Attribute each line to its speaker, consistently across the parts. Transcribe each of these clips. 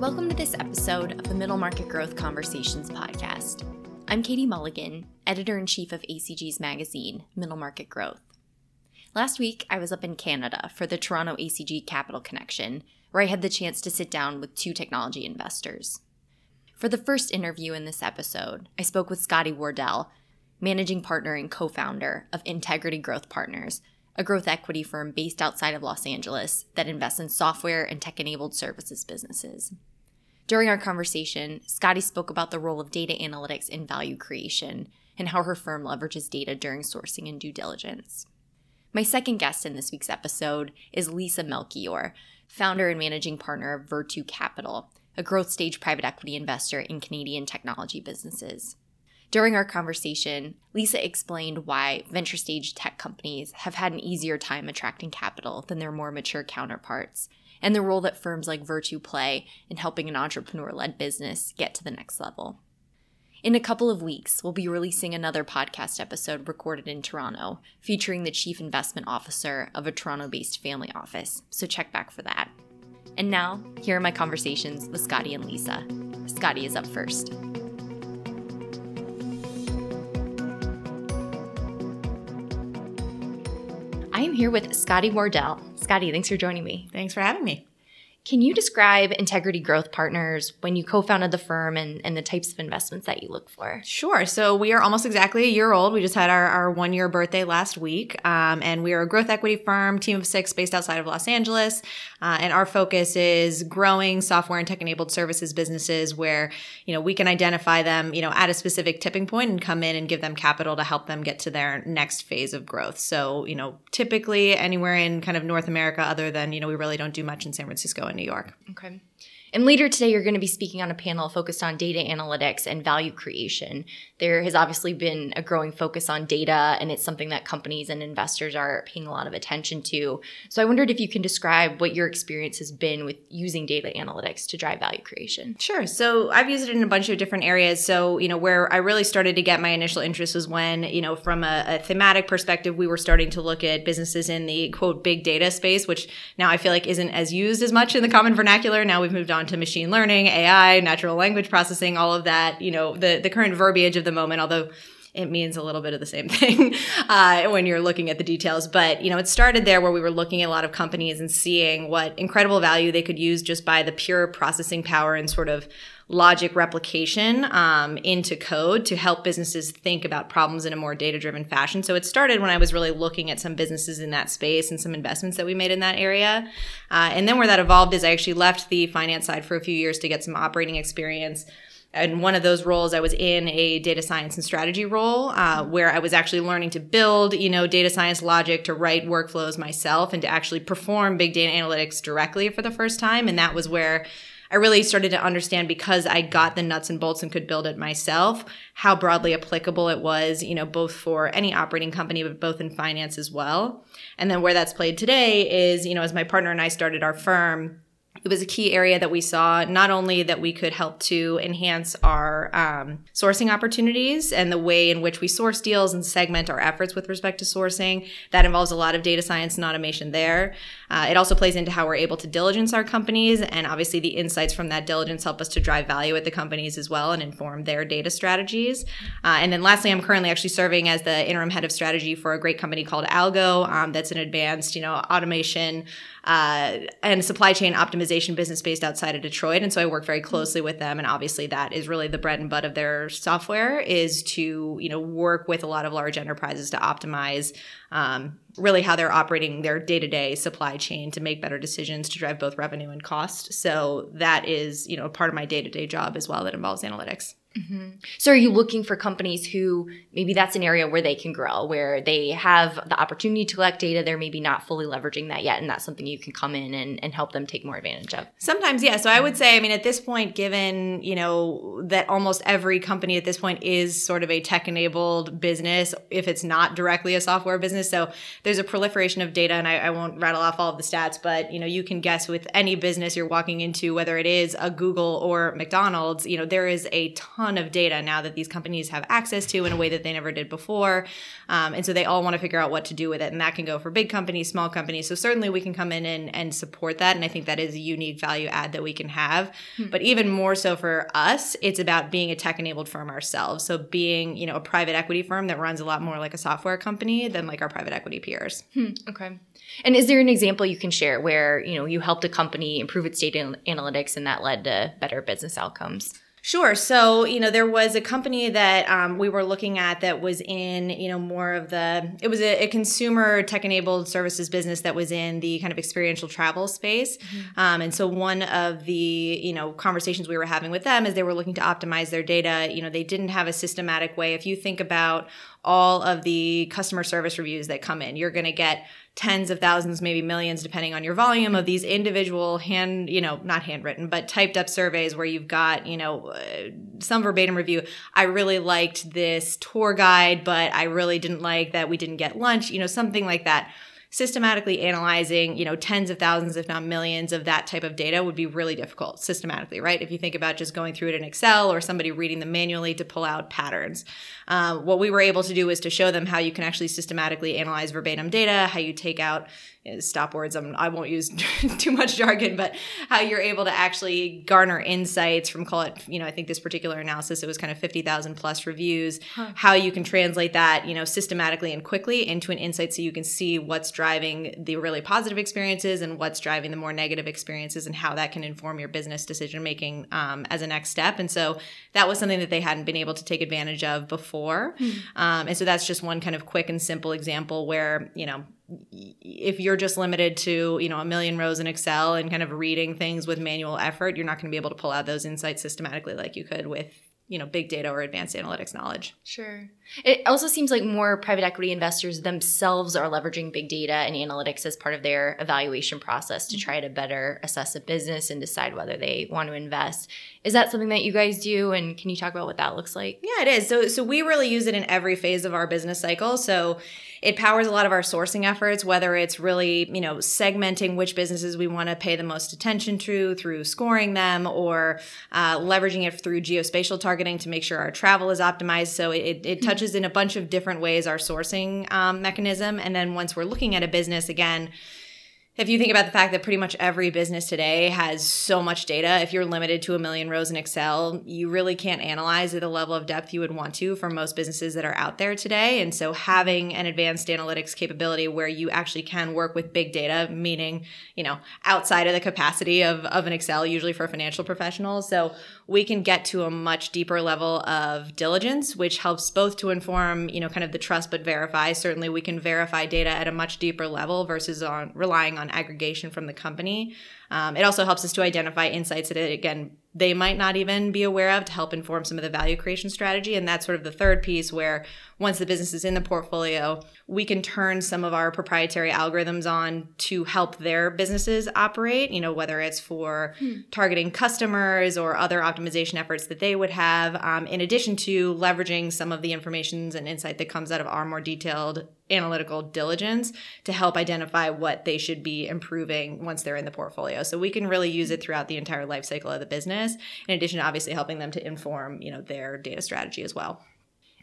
Speaker 1: Welcome to this episode of the Middle Market Growth Conversations podcast. I'm Katie Mulligan, editor in chief of ACG's magazine, Middle Market Growth. Last week, I was up in Canada for the Toronto ACG Capital Connection, where I had the chance to sit down with two technology investors. For the first interview in this episode, I spoke with Scotty Wardell, managing partner and co founder of Integrity Growth Partners, a growth equity firm based outside of Los Angeles that invests in software and tech enabled services businesses. During our conversation, Scotty spoke about the role of data analytics in value creation and how her firm leverages data during sourcing and due diligence. My second guest in this week's episode is Lisa Melchior, founder and managing partner of Vertu Capital, a growth stage private equity investor in Canadian technology businesses. During our conversation, Lisa explained why venture stage tech companies have had an easier time attracting capital than their more mature counterparts, and the role that firms like Vertu play in helping an entrepreneur led business get to the next level. In a couple of weeks, we'll be releasing another podcast episode recorded in Toronto, featuring the Chief Investment Officer of a Toronto based family office, so check back for that. And now, here are my conversations with Scotty and Lisa. Scotty is up first. I am here with Scotty Wardell. Scotty, thanks for joining me.
Speaker 2: Thanks for having me.
Speaker 1: Can you describe Integrity Growth Partners when you co founded the firm and, and the types of investments that you look for?
Speaker 2: Sure. So we are almost exactly a year old. We just had our, our one year birthday last week. Um, and we are a growth equity firm, team of six based outside of Los Angeles. Uh, and our focus is growing software and tech enabled services businesses where, you know, we can identify them, you know, at a specific tipping point and come in and give them capital to help them get to their next phase of growth. So, you know, typically anywhere in kind of North America, other than, you know, we really don't do much in San Francisco and New York.
Speaker 1: Okay. And later today, you're going to be speaking on a panel focused on data analytics and value creation. There has obviously been a growing focus on data, and it's something that companies and investors are paying a lot of attention to. So I wondered if you can describe what your experience has been with using data analytics to drive value creation.
Speaker 2: Sure. So I've used it in a bunch of different areas. So, you know, where I really started to get my initial interest was when, you know, from a, a thematic perspective, we were starting to look at businesses in the quote big data space, which now I feel like isn't as used as much in the common vernacular. Now we've moved on to machine learning, AI, natural language processing, all of that, you know, the, the current verbiage of the moment, although it means a little bit of the same thing uh, when you're looking at the details. But you know, it started there where we were looking at a lot of companies and seeing what incredible value they could use just by the pure processing power and sort of logic replication um, into code to help businesses think about problems in a more data driven fashion. So it started when I was really looking at some businesses in that space and some investments that we made in that area. Uh, and then where that evolved is I actually left the finance side for a few years to get some operating experience and one of those roles i was in a data science and strategy role uh, where i was actually learning to build you know data science logic to write workflows myself and to actually perform big data analytics directly for the first time and that was where I really started to understand because I got the nuts and bolts and could build it myself, how broadly applicable it was, you know, both for any operating company, but both in finance as well. And then where that's played today is, you know, as my partner and I started our firm, it was a key area that we saw not only that we could help to enhance our um, sourcing opportunities and the way in which we source deals and segment our efforts with respect to sourcing that involves a lot of data science and automation there uh, it also plays into how we're able to diligence our companies and obviously the insights from that diligence help us to drive value at the companies as well and inform their data strategies uh, and then lastly i'm currently actually serving as the interim head of strategy for a great company called algo um, that's an advanced you know automation uh, and supply chain optimization business based outside of Detroit. And so I work very closely with them. And obviously that is really the bread and butter of their software is to, you know, work with a lot of large enterprises to optimize um, really how they're operating their day-to-day supply chain to make better decisions to drive both revenue and cost. So that is, you know, part of my day-to-day job as well that involves analytics.
Speaker 1: Mm-hmm. So, are you looking for companies who maybe that's an area where they can grow, where they have the opportunity to collect data, they're maybe not fully leveraging that yet, and that's something you can come in and, and help them take more advantage of?
Speaker 2: Sometimes, yeah. So, I would say, I mean, at this point, given, you know, that almost every company at this point is sort of a tech enabled business, if it's not directly a software business. So, there's a proliferation of data, and I, I won't rattle off all of the stats, but, you know, you can guess with any business you're walking into, whether it is a Google or McDonald's, you know, there is a ton ton of data now that these companies have access to in a way that they never did before. Um, and so they all want to figure out what to do with it. And that can go for big companies, small companies. So certainly we can come in and, and support that. And I think that is a unique value add that we can have. Hmm. But even more so for us, it's about being a tech enabled firm ourselves. So being, you know, a private equity firm that runs a lot more like a software company than like our private equity peers.
Speaker 1: Hmm. Okay. And is there an example you can share where, you know, you helped a company improve its data analytics and that led to better business outcomes?
Speaker 2: Sure. So, you know, there was a company that um, we were looking at that was in, you know, more of the, it was a, a consumer tech enabled services business that was in the kind of experiential travel space. Mm-hmm. Um, and so one of the, you know, conversations we were having with them is they were looking to optimize their data. You know, they didn't have a systematic way. If you think about all of the customer service reviews that come in, you're going to get tens of thousands, maybe millions, depending on your volume of these individual hand, you know, not handwritten, but typed up surveys where you've got, you know, uh, some verbatim review. I really liked this tour guide, but I really didn't like that we didn't get lunch, you know, something like that systematically analyzing, you know, tens of thousands, if not millions of that type of data would be really difficult systematically, right? If you think about just going through it in Excel or somebody reading them manually to pull out patterns. Um, what we were able to do is to show them how you can actually systematically analyze verbatim data, how you take out stop words I'm, i will not use too much jargon but how you're able to actually garner insights from call it you know i think this particular analysis it was kind of 50000 plus reviews huh. how you can translate that you know systematically and quickly into an insight so you can see what's driving the really positive experiences and what's driving the more negative experiences and how that can inform your business decision making um, as a next step and so that was something that they hadn't been able to take advantage of before hmm. um, and so that's just one kind of quick and simple example where you know if you're just limited to you know a million rows in excel and kind of reading things with manual effort you're not going to be able to pull out those insights systematically like you could with you know big data or advanced analytics knowledge.
Speaker 1: Sure. It also seems like more private equity investors themselves are leveraging big data and analytics as part of their evaluation process to mm-hmm. try to better assess a business and decide whether they want to invest is that something that you guys do? And can you talk about what that looks like?
Speaker 2: Yeah, it is. So, so we really use it in every phase of our business cycle. So it powers a lot of our sourcing efforts, whether it's really, you know, segmenting which businesses we want to pay the most attention to through scoring them or uh, leveraging it through geospatial targeting to make sure our travel is optimized. So it, it hmm. touches in a bunch of different ways our sourcing um, mechanism. And then once we're looking at a business, again, if you think about the fact that pretty much every business today has so much data, if you're limited to a million rows in Excel, you really can't analyze at the level of depth you would want to for most businesses that are out there today. And so having an advanced analytics capability where you actually can work with big data, meaning, you know, outside of the capacity of, of an Excel, usually for financial professionals. So we can get to a much deeper level of diligence, which helps both to inform, you know, kind of the trust but verify. Certainly we can verify data at a much deeper level versus on relying on aggregation from the company. Um, it also helps us to identify insights that, again, they might not even be aware of to help inform some of the value creation strategy. And that's sort of the third piece where once the business is in the portfolio, we can turn some of our proprietary algorithms on to help their businesses operate, you know, whether it's for hmm. targeting customers or other optimization efforts that they would have, um, in addition to leveraging some of the informations and insight that comes out of our more detailed analytical diligence to help identify what they should be improving once they're in the portfolio. So we can really use it throughout the entire life cycle of the business, in addition to obviously helping them to inform, you know, their data strategy as well.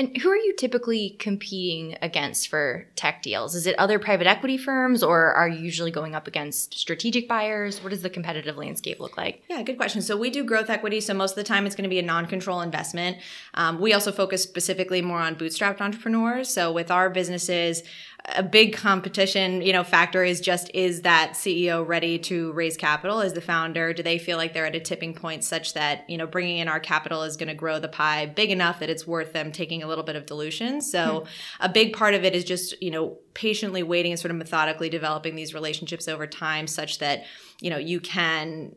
Speaker 1: And who are you typically competing against for tech deals? Is it other private equity firms or are you usually going up against strategic buyers? What does the competitive landscape look like?
Speaker 2: Yeah, good question. So we do growth equity. So most of the time it's going to be a non control investment. Um, we also focus specifically more on bootstrapped entrepreneurs. So with our businesses, a big competition you know factor is just is that ceo ready to raise capital as the founder do they feel like they're at a tipping point such that you know bringing in our capital is going to grow the pie big enough that it's worth them taking a little bit of dilution so hmm. a big part of it is just you know patiently waiting and sort of methodically developing these relationships over time such that you know you can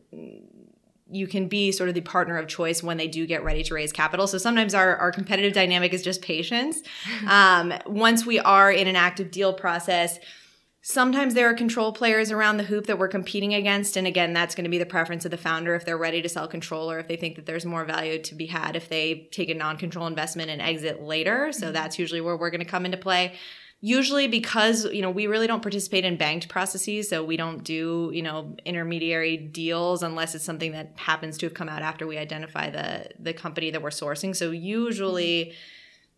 Speaker 2: you can be sort of the partner of choice when they do get ready to raise capital. So sometimes our, our competitive dynamic is just patience. Um, once we are in an active deal process, sometimes there are control players around the hoop that we're competing against. And again, that's going to be the preference of the founder if they're ready to sell control or if they think that there's more value to be had if they take a non control investment and exit later. So mm-hmm. that's usually where we're going to come into play usually because you know we really don't participate in banked processes so we don't do you know intermediary deals unless it's something that happens to have come out after we identify the the company that we're sourcing. So usually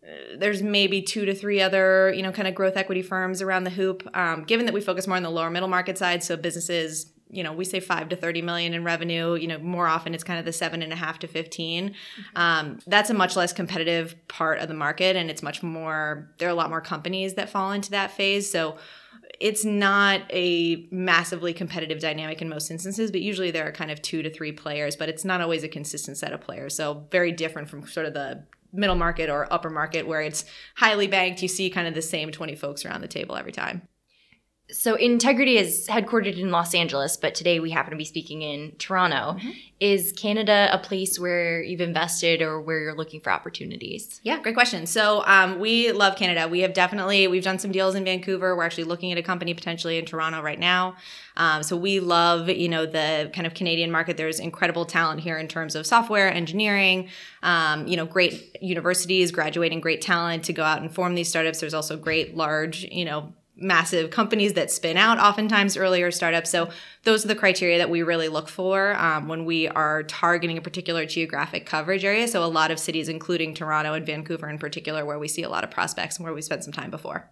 Speaker 2: uh, there's maybe two to three other you know kind of growth equity firms around the hoop. Um, given that we focus more on the lower middle market side so businesses you know we say five to 30 million in revenue you know more often it's kind of the seven and a half to 15 mm-hmm. um, that's a much less competitive part of the market and it's much more there are a lot more companies that fall into that phase. So it's not a massively competitive dynamic in most instances but usually there are kind of two to three players but it's not always a consistent set of players. So very different from sort of the middle market or upper market where it's highly banked you see kind of the same 20 folks around the table every time
Speaker 1: so Integrity is headquartered in Los Angeles, but today we happen to be speaking in Toronto. Mm-hmm. Is Canada a place where you've invested or where you're looking for opportunities?
Speaker 2: Yeah, great question. So um, we love Canada. We have definitely we've done some deals in Vancouver. We're actually looking at a company potentially in Toronto right now. Um, so we love you know the kind of Canadian market. There's incredible talent here in terms of software engineering. Um, you know, great universities graduating great talent to go out and form these startups. There's also great large you know massive companies that spin out oftentimes earlier startups so those are the criteria that we really look for um, when we are targeting a particular geographic coverage area so a lot of cities including toronto and vancouver in particular where we see a lot of prospects and where we spent some time before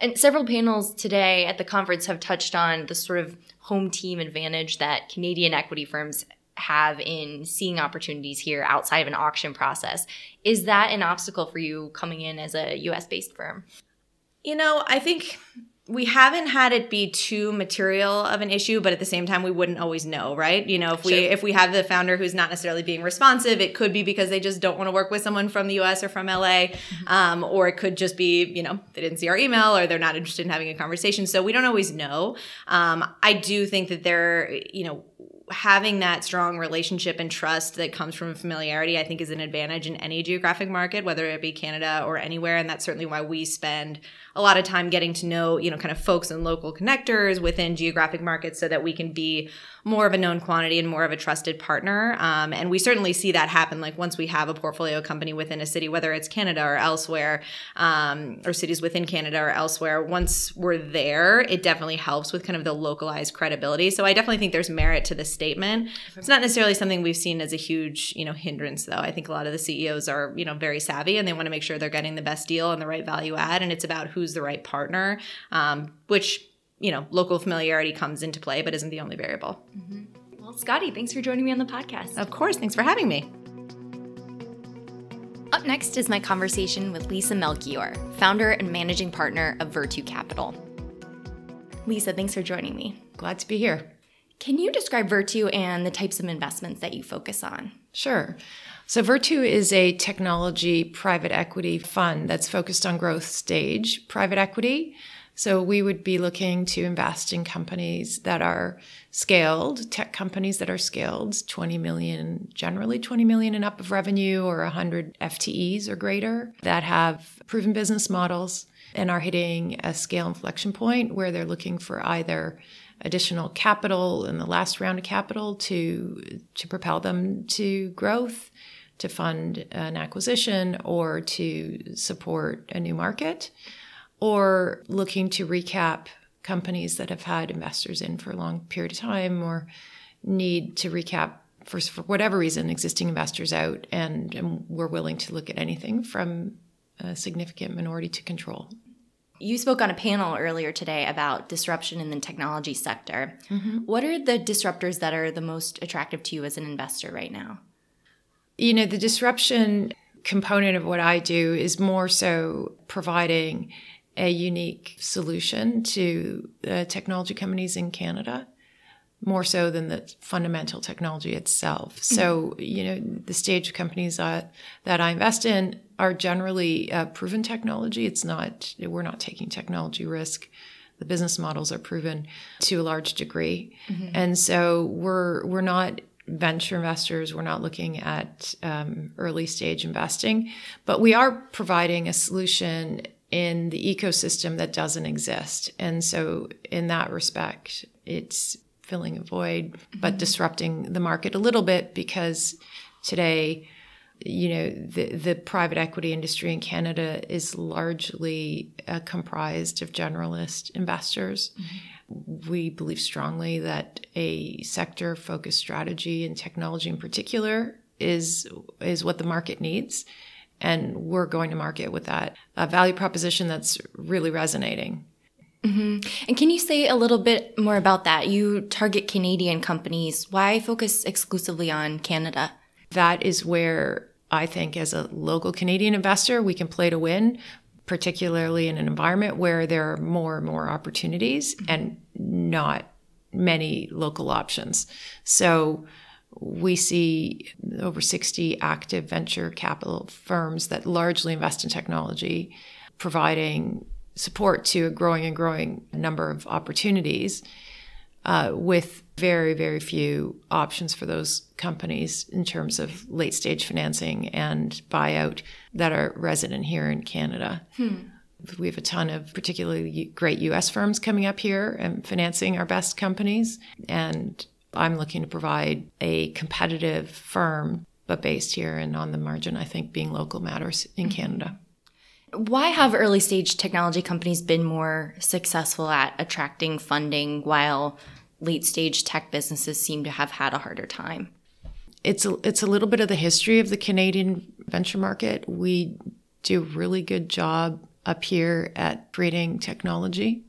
Speaker 1: and several panels today at the conference have touched on the sort of home team advantage that canadian equity firms have in seeing opportunities here outside of an auction process. Is that an obstacle for you coming in as a US based firm?
Speaker 2: You know, I think we haven't had it be too material of an issue but at the same time we wouldn't always know right you know if we sure. if we have the founder who's not necessarily being responsive it could be because they just don't want to work with someone from the us or from la mm-hmm. um, or it could just be you know they didn't see our email or they're not interested in having a conversation so we don't always know um, i do think that they're you know having that strong relationship and trust that comes from familiarity, I think, is an advantage in any geographic market, whether it be Canada or anywhere. And that's certainly why we spend a lot of time getting to know, you know, kind of folks and local connectors within geographic markets so that we can be more of a known quantity and more of a trusted partner. Um, and we certainly see that happen. Like once we have a portfolio company within a city, whether it's Canada or elsewhere, um, or cities within Canada or elsewhere, once we're there, it definitely helps with kind of the localized credibility. So I definitely think there's merit to the statement. It's not necessarily something we've seen as a huge, you know, hindrance though. I think a lot of the CEOs are, you know, very savvy and they want to make sure they're getting the best deal and the right value add. And it's about who's the right partner, um, which you know, local familiarity comes into play, but isn't the only variable.
Speaker 1: Mm-hmm. Well, Scotty, thanks for joining me on the podcast.
Speaker 2: Of course. Thanks for having me.
Speaker 1: Up next is my conversation with Lisa Melchior, founder and managing partner of Vertu Capital. Lisa, thanks for joining me.
Speaker 3: Glad to be here.
Speaker 1: Can you describe Vertu and the types of investments that you focus on?
Speaker 3: Sure. So, Vertu is a technology private equity fund that's focused on growth stage private equity. So we would be looking to invest in companies that are scaled, tech companies that are scaled, 20 million, generally 20 million and up of revenue or 100 FTEs or greater that have proven business models and are hitting a scale inflection point where they're looking for either additional capital in the last round of capital to to propel them to growth to fund an acquisition or to support a new market or looking to recap companies that have had investors in for a long period of time or need to recap for, for whatever reason existing investors out and, and we're willing to look at anything from a significant minority to control
Speaker 1: you spoke on a panel earlier today about disruption in the technology sector. Mm-hmm. What are the disruptors that are the most attractive to you as an investor right now?
Speaker 3: You know, the disruption component of what I do is more so providing a unique solution to uh, technology companies in Canada, more so than the fundamental technology itself. So, you know, the stage companies uh, that I invest in are generally uh, proven technology. It's not, we're not taking technology risk. The business models are proven to a large degree. Mm-hmm. And so we're, we're not venture investors. We're not looking at um, early stage investing, but we are providing a solution in the ecosystem that doesn't exist. And so, in that respect, it's filling a void, but mm-hmm. disrupting the market a little bit because today, you know, the, the private equity industry in Canada is largely uh, comprised of generalist investors. Mm-hmm. We believe strongly that a sector focused strategy and technology in particular is is what the market needs and we're going to market with that value proposition that's really resonating
Speaker 1: Mm-hmm. And can you say a little bit more about that? You target Canadian companies. Why focus exclusively on Canada?
Speaker 3: That is where I think, as a local Canadian investor, we can play to win, particularly in an environment where there are more and more opportunities mm-hmm. and not many local options. So, we see over 60 active venture capital firms that largely invest in technology, providing support to a growing and growing number of opportunities uh, with very, very few options for those companies in terms of late stage financing and buyout that are resident here in Canada. Hmm. We have a ton of particularly great US firms coming up here and financing our best companies. And I'm looking to provide a competitive firm, but based here and on the margin, I think being local matters in mm-hmm. Canada.
Speaker 1: Why have early stage technology companies been more successful at attracting funding while late stage tech businesses seem to have had a harder time?
Speaker 3: It's a, it's a little bit of the history of the Canadian venture market. We do a really good job up here at creating technology.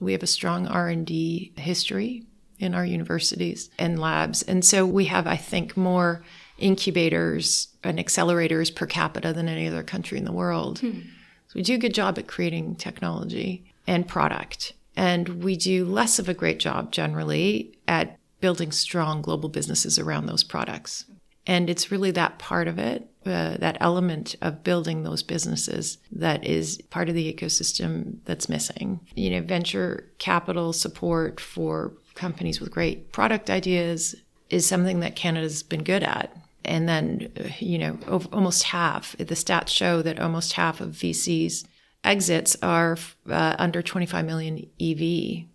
Speaker 3: We have a strong R&D history in our universities and labs. And so we have I think more incubators and accelerators per capita than any other country in the world. Hmm. So we do a good job at creating technology and product. And we do less of a great job generally at building strong global businesses around those products. And it's really that part of it, uh, that element of building those businesses that is part of the ecosystem that's missing. You know, venture capital support for companies with great product ideas is something that Canada's been good at and then you know almost half the stats show that almost half of VCs exits are uh, under 25 million EV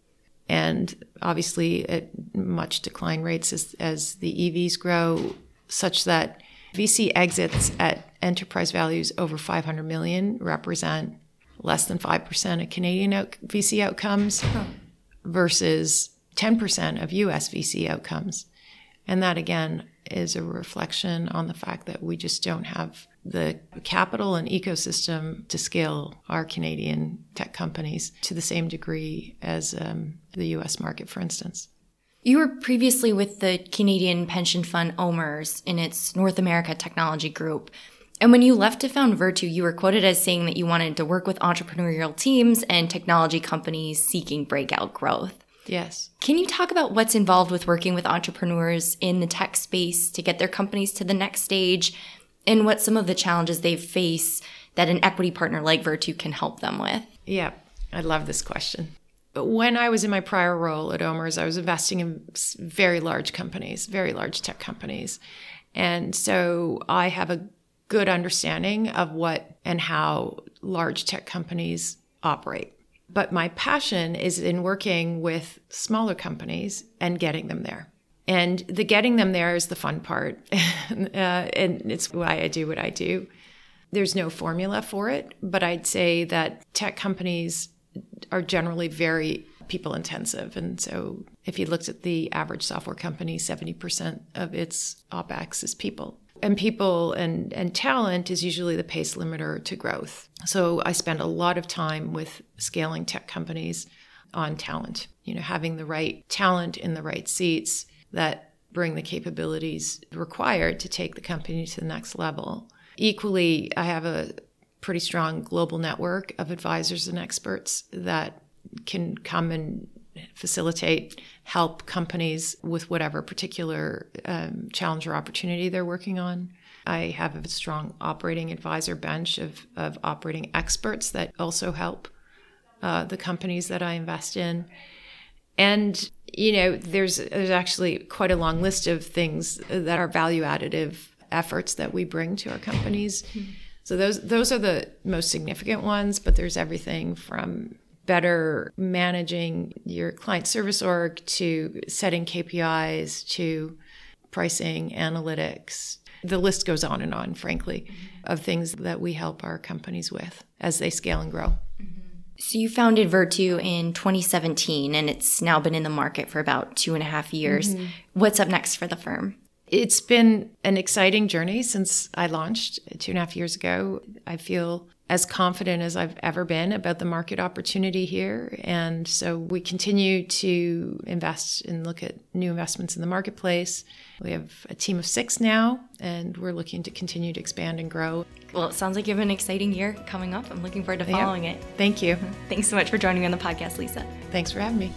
Speaker 3: and obviously at much decline rates as, as the EVs grow such that VC exits at enterprise values over 500 million represent less than 5% of Canadian out- VC outcomes versus 10% of US VC outcomes. And that again is a reflection on the fact that we just don't have the capital and ecosystem to scale our Canadian tech companies to the same degree as um, the US market, for instance.
Speaker 1: You were previously with the Canadian pension fund OMERS in its North America Technology Group. And when you left to found Vertu, you were quoted as saying that you wanted to work with entrepreneurial teams and technology companies seeking breakout growth.
Speaker 3: Yes.
Speaker 1: Can you talk about what's involved with working with entrepreneurs in the tech space to get their companies to the next stage and what some of the challenges they face that an equity partner like Vertu can help them with?
Speaker 3: Yeah, I love this question. When I was in my prior role at OMERS, I was investing in very large companies, very large tech companies. And so I have a good understanding of what and how large tech companies operate. But my passion is in working with smaller companies and getting them there. And the getting them there is the fun part. uh, and it's why I do what I do. There's no formula for it, but I'd say that tech companies are generally very people intensive. And so if you looked at the average software company, 70% of its OPEX is people and people and, and talent is usually the pace limiter to growth. So I spend a lot of time with scaling tech companies on talent, you know, having the right talent in the right seats that bring the capabilities required to take the company to the next level. Equally, I have a pretty strong global network of advisors and experts that can come and facilitate, help companies with whatever particular um, challenge or opportunity they're working on. I have a strong operating advisor bench of, of operating experts that also help uh, the companies that I invest in. And you know, there's there's actually quite a long list of things that are value additive efforts that we bring to our companies. Mm-hmm. So those those are the most significant ones, but there's everything from better managing your client service org to setting KPIs to pricing analytics The list goes on and on, frankly, of things that we help our companies with as they scale and grow.
Speaker 1: So you founded Vertu in 2017, and it's now been in the market for about two and a half years. Mm-hmm. What's up next for the firm?
Speaker 3: It's been an exciting journey since I launched two and a half years ago. I feel as confident as I've ever been about the market opportunity here. And so we continue to invest and look at new investments in the marketplace. We have a team of six now, and we're looking to continue to expand and grow.
Speaker 1: Well, it sounds like you have an exciting year coming up. I'm looking forward to following it.
Speaker 3: Thank you.
Speaker 1: Thanks so much for joining me on the podcast, Lisa.
Speaker 3: Thanks for having me.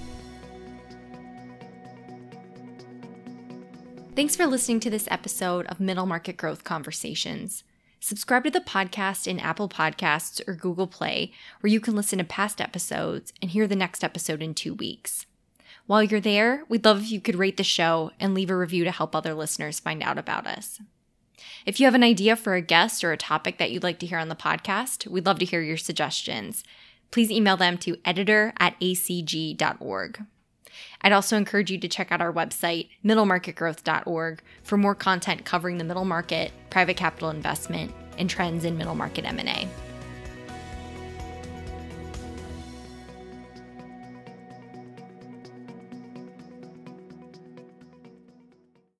Speaker 1: Thanks for listening to this episode of Middle Market Growth Conversations. Subscribe to the podcast in Apple Podcasts or Google Play, where you can listen to past episodes and hear the next episode in two weeks. While you're there, we'd love if you could rate the show and leave a review to help other listeners find out about us. If you have an idea for a guest or a topic that you'd like to hear on the podcast, we'd love to hear your suggestions. Please email them to editor at acg.org. I'd also encourage you to check out our website, middlemarketgrowth.org, for more content covering the middle market, private capital investment, and trends in middle market M&A.